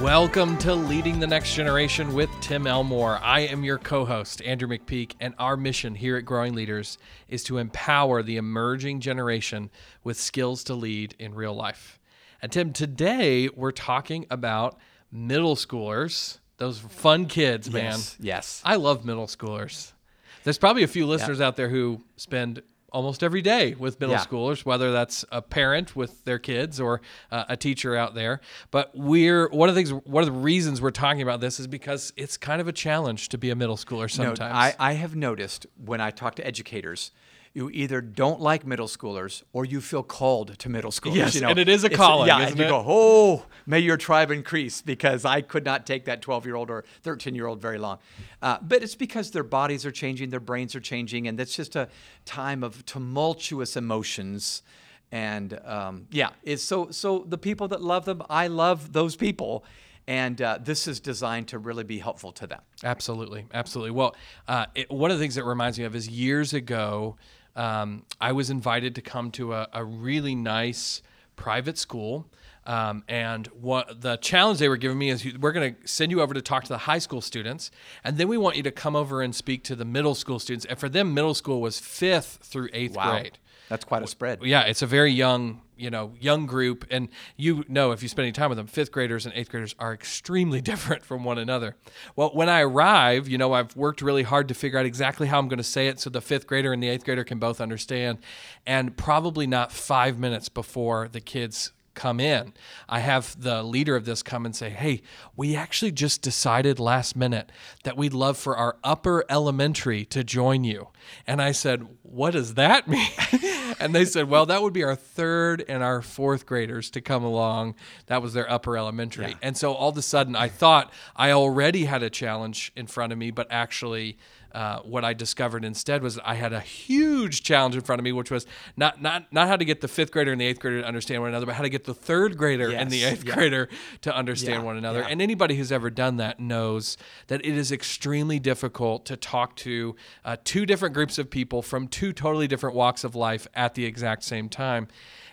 Welcome to Leading the Next Generation with Tim Elmore. I am your co host, Andrew McPeak, and our mission here at Growing Leaders is to empower the emerging generation with skills to lead in real life. And Tim, today we're talking about middle schoolers, those fun kids, man. Yes. Yes. I love middle schoolers. There's probably a few listeners out there who spend almost every day with middle Yeah. schoolers, whether that's a parent with their kids or uh, a teacher out there. But we're one of the things, one of the reasons we're talking about this is because it's kind of a challenge to be a middle schooler No, sometimes. I, I have noticed when I talk to educators, you either don't like middle schoolers or you feel called to middle schoolers. Yes, you know? and it is a calling, Yeah, and you it? go, oh, may your tribe increase because I could not take that 12 year old or 13 year old very long. Uh, but it's because their bodies are changing, their brains are changing, and it's just a time of tumultuous emotions. And um, yeah, it's so so the people that love them, I love those people. And uh, this is designed to really be helpful to them. Absolutely, absolutely. Well, uh, it, one of the things that reminds me of is years ago, um, I was invited to come to a, a really nice private school. Um, and what the challenge they were giving me is we're going to send you over to talk to the high school students, and then we want you to come over and speak to the middle school students. And for them, middle school was fifth through eighth grade. That's quite a spread. Yeah, it's a very young, you know, young group, and you know if you spend any time with them, fifth graders and eighth graders are extremely different from one another. Well, when I arrive, you know, I've worked really hard to figure out exactly how I'm going to say it so the fifth grader and the eighth grader can both understand, and probably not five minutes before the kids come in. I have the leader of this come and say, Hey, we actually just decided last minute that we'd love for our upper elementary to join you. And I said, What does that mean? And they said, Well, that would be our third and our fourth graders to come along. That was their upper elementary. And so all of a sudden, I thought I already had a challenge in front of me, but actually, uh, what I discovered instead was I had a huge challenge in front of me, which was not not not how to get the fifth grader and the eighth grader to understand one another, but how to get the third grader and the eighth yeah. grader to understand Yeah, one another. yeah. And anybody who's ever done that knows that it is extremely difficult to talk to uh, two different groups of people from two totally different walks of life at the exact same time.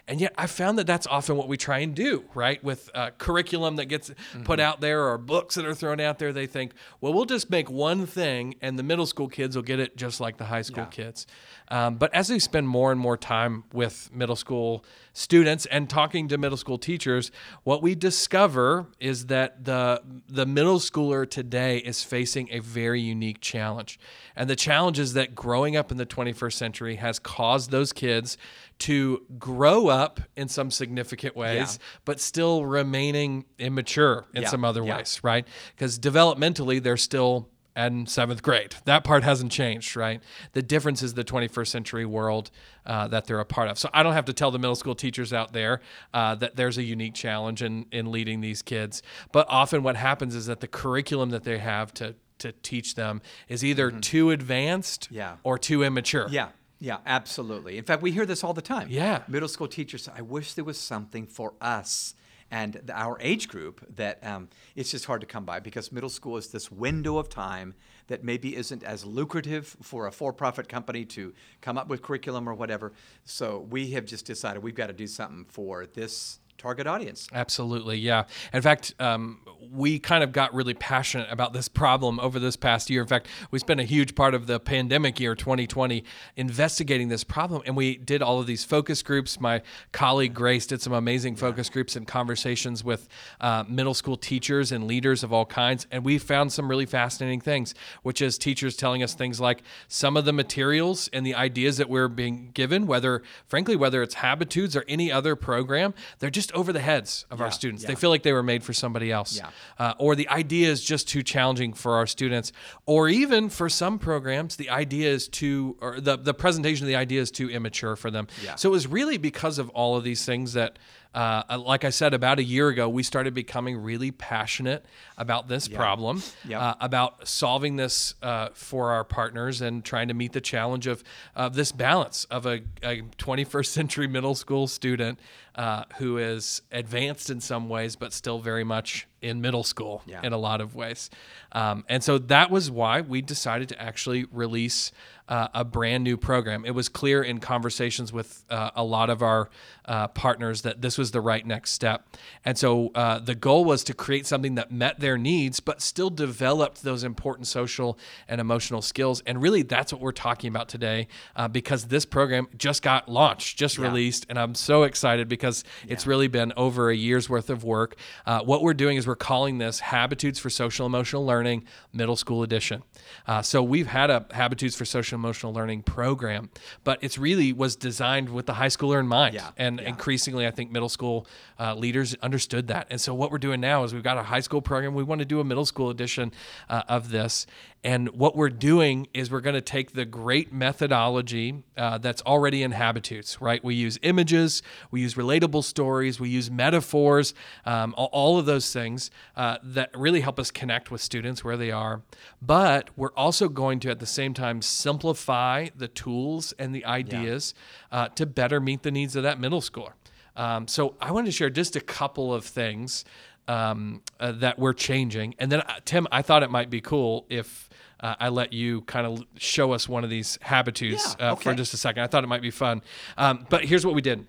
And yet, I found that that's often what we try and do, right? With uh, curriculum that gets put out there or books that are thrown out there, they think, well, we'll just make one thing and the middle school kids will get it just like the high school Yeah. kids. Um, but as we spend more and more time with middle school students and talking to middle school teachers, what we discover is that the the middle schooler today is facing a very unique challenge. And the challenge is that growing up in the 21st century has caused those kids to grow up in some significant ways, but still remaining immature in Yeah, some other yeah. ways, right? Because developmentally, they're still and seventh grade. That part hasn't changed, right? The difference is the 21st century world uh, that they're a part of. So I don't have to tell the middle school teachers out there uh, that there's a unique challenge in, in leading these kids. But often what happens is that the curriculum that they have to, to teach them is either too advanced Mm-hmm. Yeah. or too immature. Yeah, yeah, absolutely. In fact, we hear this all the time. Yeah. Middle school teachers I wish there was something for us and th- our age group that um, it's just hard to come by because middle school is this window of time that maybe isn't as lucrative for a for profit company to come up with curriculum or whatever. So we have just decided we've got to do something for this target audience. Absolutely, yeah. In fact, um, we kind of got really passionate about this problem over this past year. In fact, we spent a huge part of the pandemic year 2020 investigating this problem, and we did all of these focus groups. My colleague Grace did some amazing focus groups and conversations with uh, middle school teachers and leaders of all kinds, and we found some really fascinating things, which is teachers telling us things like some of the materials and the ideas that we're being given, whether, frankly, whether it's Habitudes or any other program, they're just over the heads of our Yeah, students. They feel like they were made for somebody else. Yeah. Uh, or the idea is just too challenging for our students. Or even for some programs, the idea is too, or the, the presentation of the idea is too immature for them. Yeah. So it was really because of all of these things that, uh, like I said, about a year ago, we started becoming really passionate about this problem, Yeah. uh, about solving this uh, for our partners and trying to meet the challenge of, of this balance of a, a 21st century middle school student uh, who is advanced in some ways, but still very much in middle school Yeah. in a lot of ways. Um, and so that was why we decided to actually release uh, a brand new program. It was clear in conversations with uh, a lot of our uh, partners that this was the right next step. And so uh, the goal was to create something that met their needs, but still developed those important social and emotional skills. And really, that's what we're talking about today uh, because this program just got launched, just released. And I'm so excited because it's really been over a year's worth of work. Uh, what we're doing is we're calling this Habitudes for Social Emotional Learning Middle School Edition. Uh, so we've had a Habitudes for Social Emotional Learning program, but it's really was designed with the high schooler in mind. Yeah, And increasingly, I think middle school uh, leaders understood that. And so what we're doing now is we've got a high school program. We want to do a middle school edition uh, of this. And what we're doing is we're going to take the great methodology uh, that's already in Habitudes, right? We use images, we use relatable stories, we use metaphors, um, all, all of those things uh, that really help us connect with students where they are. But we're also going to, at the same time, simplify the tools and the ideas uh, to better meet the needs of that middle schooler. Um, so I wanted to share just a couple of things um, uh, that we're changing. And then, uh, Tim, I thought it might be cool if uh, I let you kind of show us one of these habitudes Yeah, uh, for just a second. I thought it might be fun. Um, but here's what we did.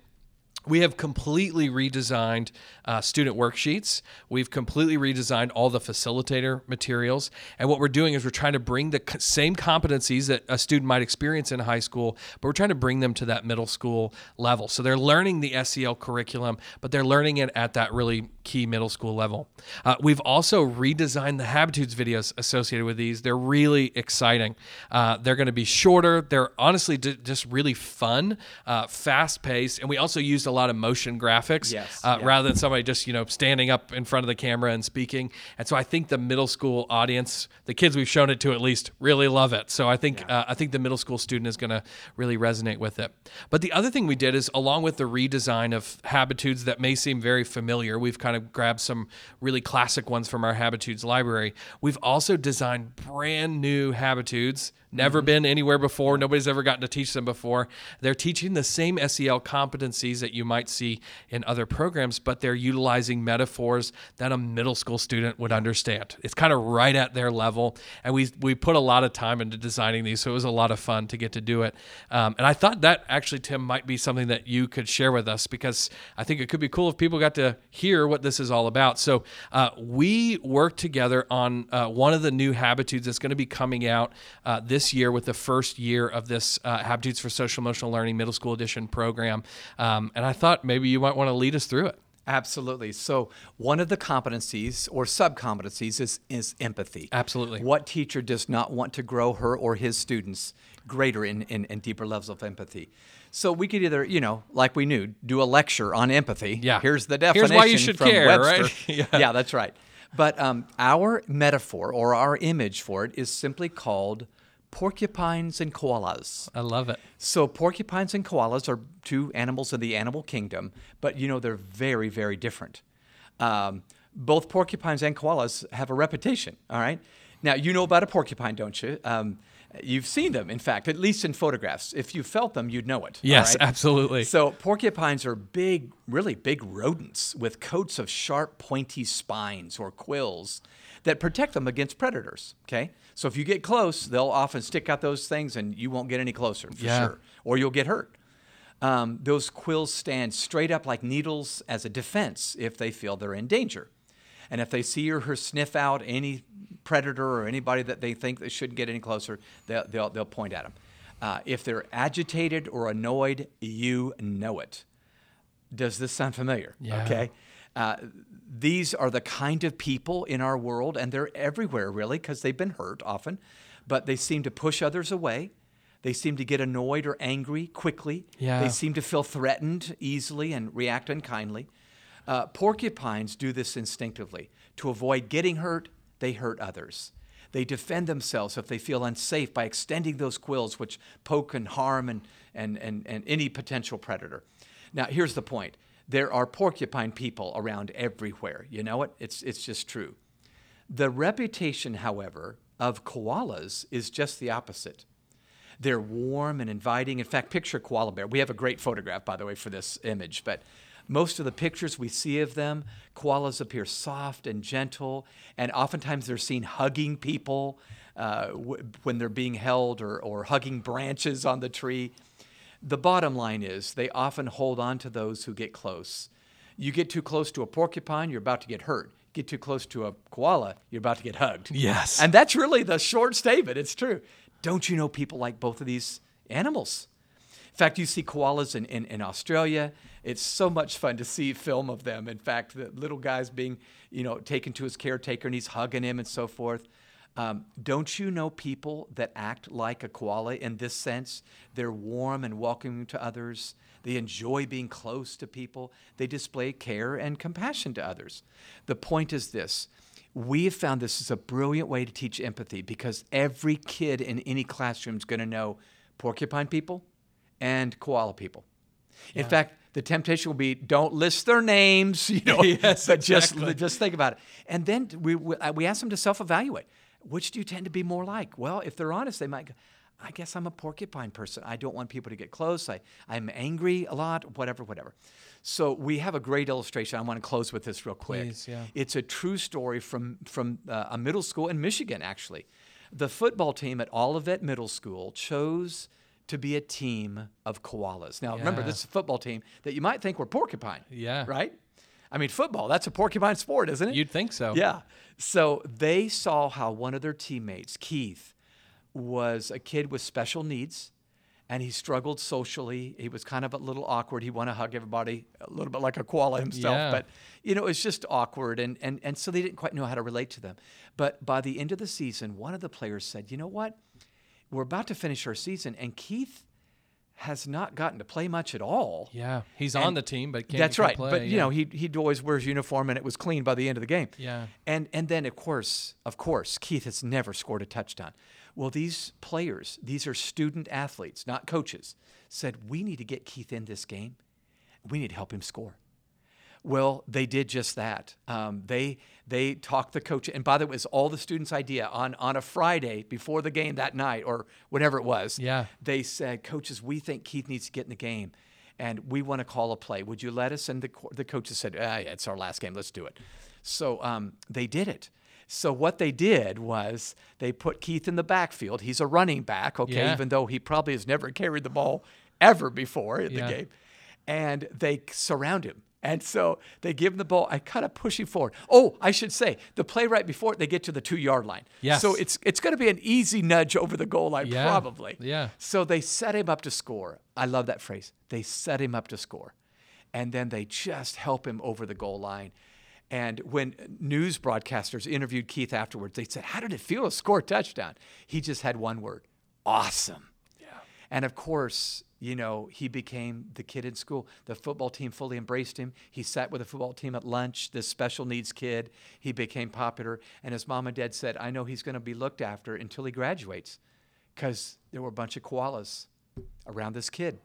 We have completely redesigned uh, student worksheets. We've completely redesigned all the facilitator materials. And what we're doing is we're trying to bring the same competencies that a student might experience in high school, but we're trying to bring them to that middle school level. So they're learning the SEL curriculum, but they're learning it at that really key middle school level. Uh, we've also redesigned the Habitudes videos associated with these. They're really exciting. Uh, they're going to be shorter. They're honestly d- just really fun, uh, fast paced, and we also used a lot of motion graphics Yes, uh, yeah. rather than somebody just you know standing up in front of the camera and speaking. And so I think the middle school audience, the kids we've shown it to at least, really love it. So I think uh, I think the middle school student is going to really resonate with it. But the other thing we did is along with the redesign of Habitudes that may seem very familiar, we've kind of grabbed some really classic ones from our Habitudes library. We've also designed brand new Habitudes. Never been anywhere before. Nobody's ever gotten to teach them before. They're teaching the same SEL competencies that you might see in other programs, but they're utilizing metaphors that a middle school student would understand. It's kind of right at their level, and we we put a lot of time into designing these, so it was a lot of fun to get to do it. Um, and I thought that actually, Tim, might be something that you could share with us because I think it could be cool if people got to hear what this is all about. So uh, we worked together on uh, one of the new habitudes that's going to be coming out uh, this year with the first year of this uh, Habitudes for Social Emotional Learning Middle School Edition program. Um, and I thought maybe you might want to lead us through it. Absolutely. So one of the competencies or sub-competencies is, is empathy. Absolutely. What teacher does not want to grow her or his students greater in, in, in deeper levels of empathy? So we could either, you know, like we knew, do a lecture on empathy. Yeah. Here's the definition. Here's why you should from care, Webster. right? Yeah. yeah, that's right. But um, our metaphor or our image for it is simply called porcupines and koalas. I love it. So porcupines and koalas are two animals of the animal kingdom, but you know they're very, very different. Um, both porcupines and koalas have a reputation. All right. Now you know about a porcupine, don't you? Um, you've seen them, in fact, at least in photographs. If you felt them, you'd know it. Yes, right? absolutely. So porcupines are big, really big rodents with coats of sharp, pointy spines or quills that protect them against predators. Okay, so if you get close, they'll often stick out those things, and you won't get any closer for Yeah. sure, or you'll get hurt. Um, those quills stand straight up like needles as a defense if they feel they're in danger. And if they see or her sniff out any predator or anybody that they think that shouldn't get any closer, they'll, they'll, they'll point at them. Uh, if they're agitated or annoyed, you know it. Does this sound familiar? Yeah. Okay. Uh, these are the kind of people in our world, and they're everywhere really because they've been hurt often, but they seem to push others away. They seem to get annoyed or angry quickly. Yeah. They seem to feel threatened easily and react unkindly. Uh, porcupines do this instinctively. To avoid getting hurt, they hurt others. They defend themselves if they feel unsafe by extending those quills, which poke and harm and, and, and, and any potential predator. Now, here's the point there are porcupine people around everywhere. You know it? It's, it's just true. The reputation, however, of koalas is just the opposite. They're warm and inviting. In fact, picture koala bear. We have a great photograph, by the way, for this image. But Most of the pictures we see of them, koalas appear soft and gentle, and oftentimes they're seen hugging people uh, w- when they're being held or, or hugging branches on the tree. The bottom line is they often hold on to those who get close. You get too close to a porcupine, you're about to get hurt. Get too close to a koala, you're about to get hugged. Yes. And that's really the short statement. It's true. Don't you know people like both of these animals? In fact, you see koalas in, in, in Australia. It's so much fun to see film of them. In fact, the little guy's being, you know, taken to his caretaker and he's hugging him and so forth. Um, don't you know people that act like a koala in this sense? They're warm and welcoming to others. They enjoy being close to people. They display care and compassion to others. The point is this we have found this is a brilliant way to teach empathy because every kid in any classroom is going to know porcupine people and koala people. In fact, the temptation will be don't list their names, you know, Yes, but just exactly. just think about it. And then we we, uh, we ask them to self-evaluate. Which do you tend to be more like? Well, if they're honest, they might go, I guess I'm a porcupine person. I don't want people to get close. I, I'm angry a lot, whatever, whatever. So we have a great illustration. I want to close with this real quick. Please, yeah. It's a true story from, from uh, a middle school in Michigan, actually. The football team at Olivet Middle School chose to be a team of koalas. Now, remember, this is a football team that you might think were porcupine. Yeah. Right? I mean, football, that's a porcupine sport, isn't it? You'd think so. Yeah. So they saw how one of their teammates, Keith, was a kid with special needs and he struggled socially. He was kind of a little awkward. He wanted to hug everybody a little bit like a koala himself, Yeah. but you know, it's just awkward and, and and so they didn't quite know how to relate to them. But by the end of the season, one of the players said, "You know what? We're about to finish our season and Keith has not gotten to play much at all." Yeah. He's And on the team, but can't That's right. Play. but you yeah. know, he he'd always wear his uniform and it was clean by the end of the game. Yeah. And and then of course, of course, Keith has never scored a touchdown. Well, these players, these are student athletes, not coaches, said we need to get Keith in this game. We need to help him score. Well, they did just that. Um, they they talked the coach, and by the way, it was all the students' idea on on a Friday before the game that night or whatever it was. Yeah. They said, coaches, we think Keith needs to get in the game, and we want to call a play. Would you let us? And the the coaches said, ah, yeah, it's our last game. Let's do it. So um, they did it. So what they did was they put Keith in the backfield. He's a running back, okay, Yeah. even though he probably has never carried the ball ever before in Yeah. the game and they surround him. And so they give him the ball. I kind of push him forward. Oh, I should say the play right before it, they get to the two yard line. Yes. So it's it's going to be an easy nudge over the goal line, Yeah. probably. Yeah. So they set him up to score. I love that phrase. They set him up to score, and then they just help him over the goal line. And when news broadcasters interviewed Keith afterwards, they said, "How did it feel to score a touchdown?" He just had one word: awesome. And of course, you know, he became the kid in school. The football team fully embraced him. He sat with the football team at lunch, this special needs kid. He became popular. And his mom and dad said, I know he's going to be looked after until he graduates because there were a bunch of koalas around this kid.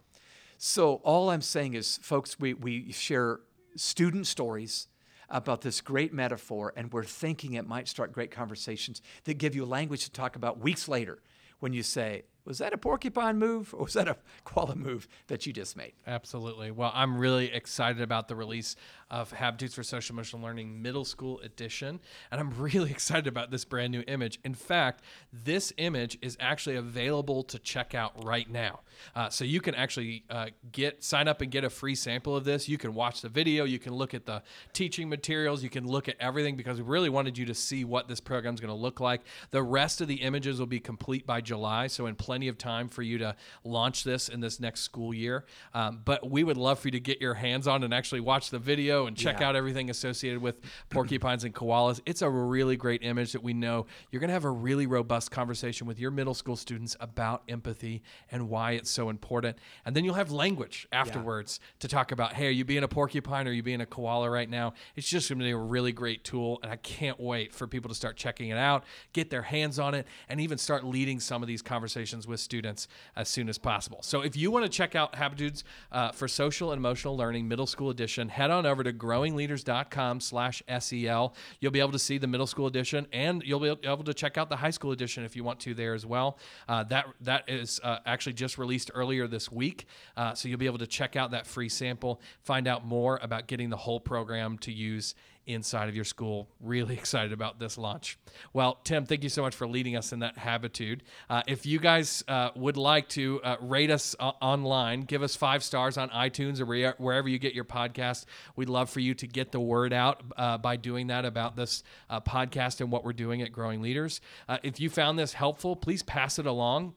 So all I'm saying is, folks, we, we share student stories about this great metaphor, and we're thinking it might start great conversations that give you language to talk about weeks later when you say, was that a porcupine move or was that a koala move that you just made? Absolutely. Well, I'm really excited about the release of Habitudes for Social Emotional Learning Middle School Edition, and I'm really excited about this brand new image. In fact, this image is actually available to check out right now. Uh, so you can actually uh, get sign up and get a free sample of this. You can watch the video, you can look at the teaching materials, you can look at everything because we really wanted you to see what this program is going to look like. The rest of the images will be complete by July, so in plenty of time for you to launch this in this next school year. Um, but we would love for you to get your hands on and actually watch the video and check Yeah. out everything associated with porcupines and koalas. It's a really great image that we know you're going to have a really robust conversation with your middle school students about empathy and why it's so important. And then you'll have language afterwards to talk about, hey, are you being a porcupine or are you being a koala right now? It's just going to be a really great tool. And I can't wait for people to start checking it out, get their hands on it, and even start leading some of these conversations with students as soon as possible. So if you want to check out Habitudes uh, for Social and Emotional Learning Middle School Edition, head on over to growingleaders.com slash SEL. You'll be able to see the middle school edition and you'll be able to check out the high school edition if you want to there as well. Uh, that That is uh, actually just released earlier this week. Uh, so you'll be able to check out that free sample, find out more about getting the whole program to use inside of your school. Really excited about this launch. Well, Tim, thank you so much for leading us in that habitude. Uh, if you guys uh, would like to uh, rate us uh, online, give us five stars on iTunes or re- wherever you get your podcast. We'd love for you to get the word out uh, by doing that about this uh, podcast and what we're doing at Growing Leaders. if you found this helpful, please pass it along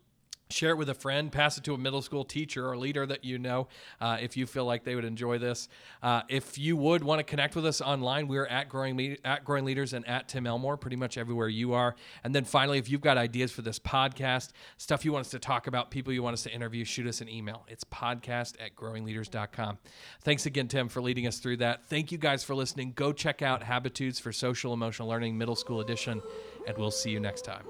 share it with a friend pass it to a middle school teacher or leader that you know uh, if you feel like they would enjoy this. Uh, if you would want to connect with us online we're at growing at growing leaders and at tim elmore pretty much everywhere you are. And then finally if you've got ideas for this podcast stuff you want us to talk about people you want us to interview shoot us an email. It's podcast at growingleaders.com thanks again tim for leading us through that. Thank you guys for listening. Go check out habitudes for social emotional learning middle school edition and we'll see you next time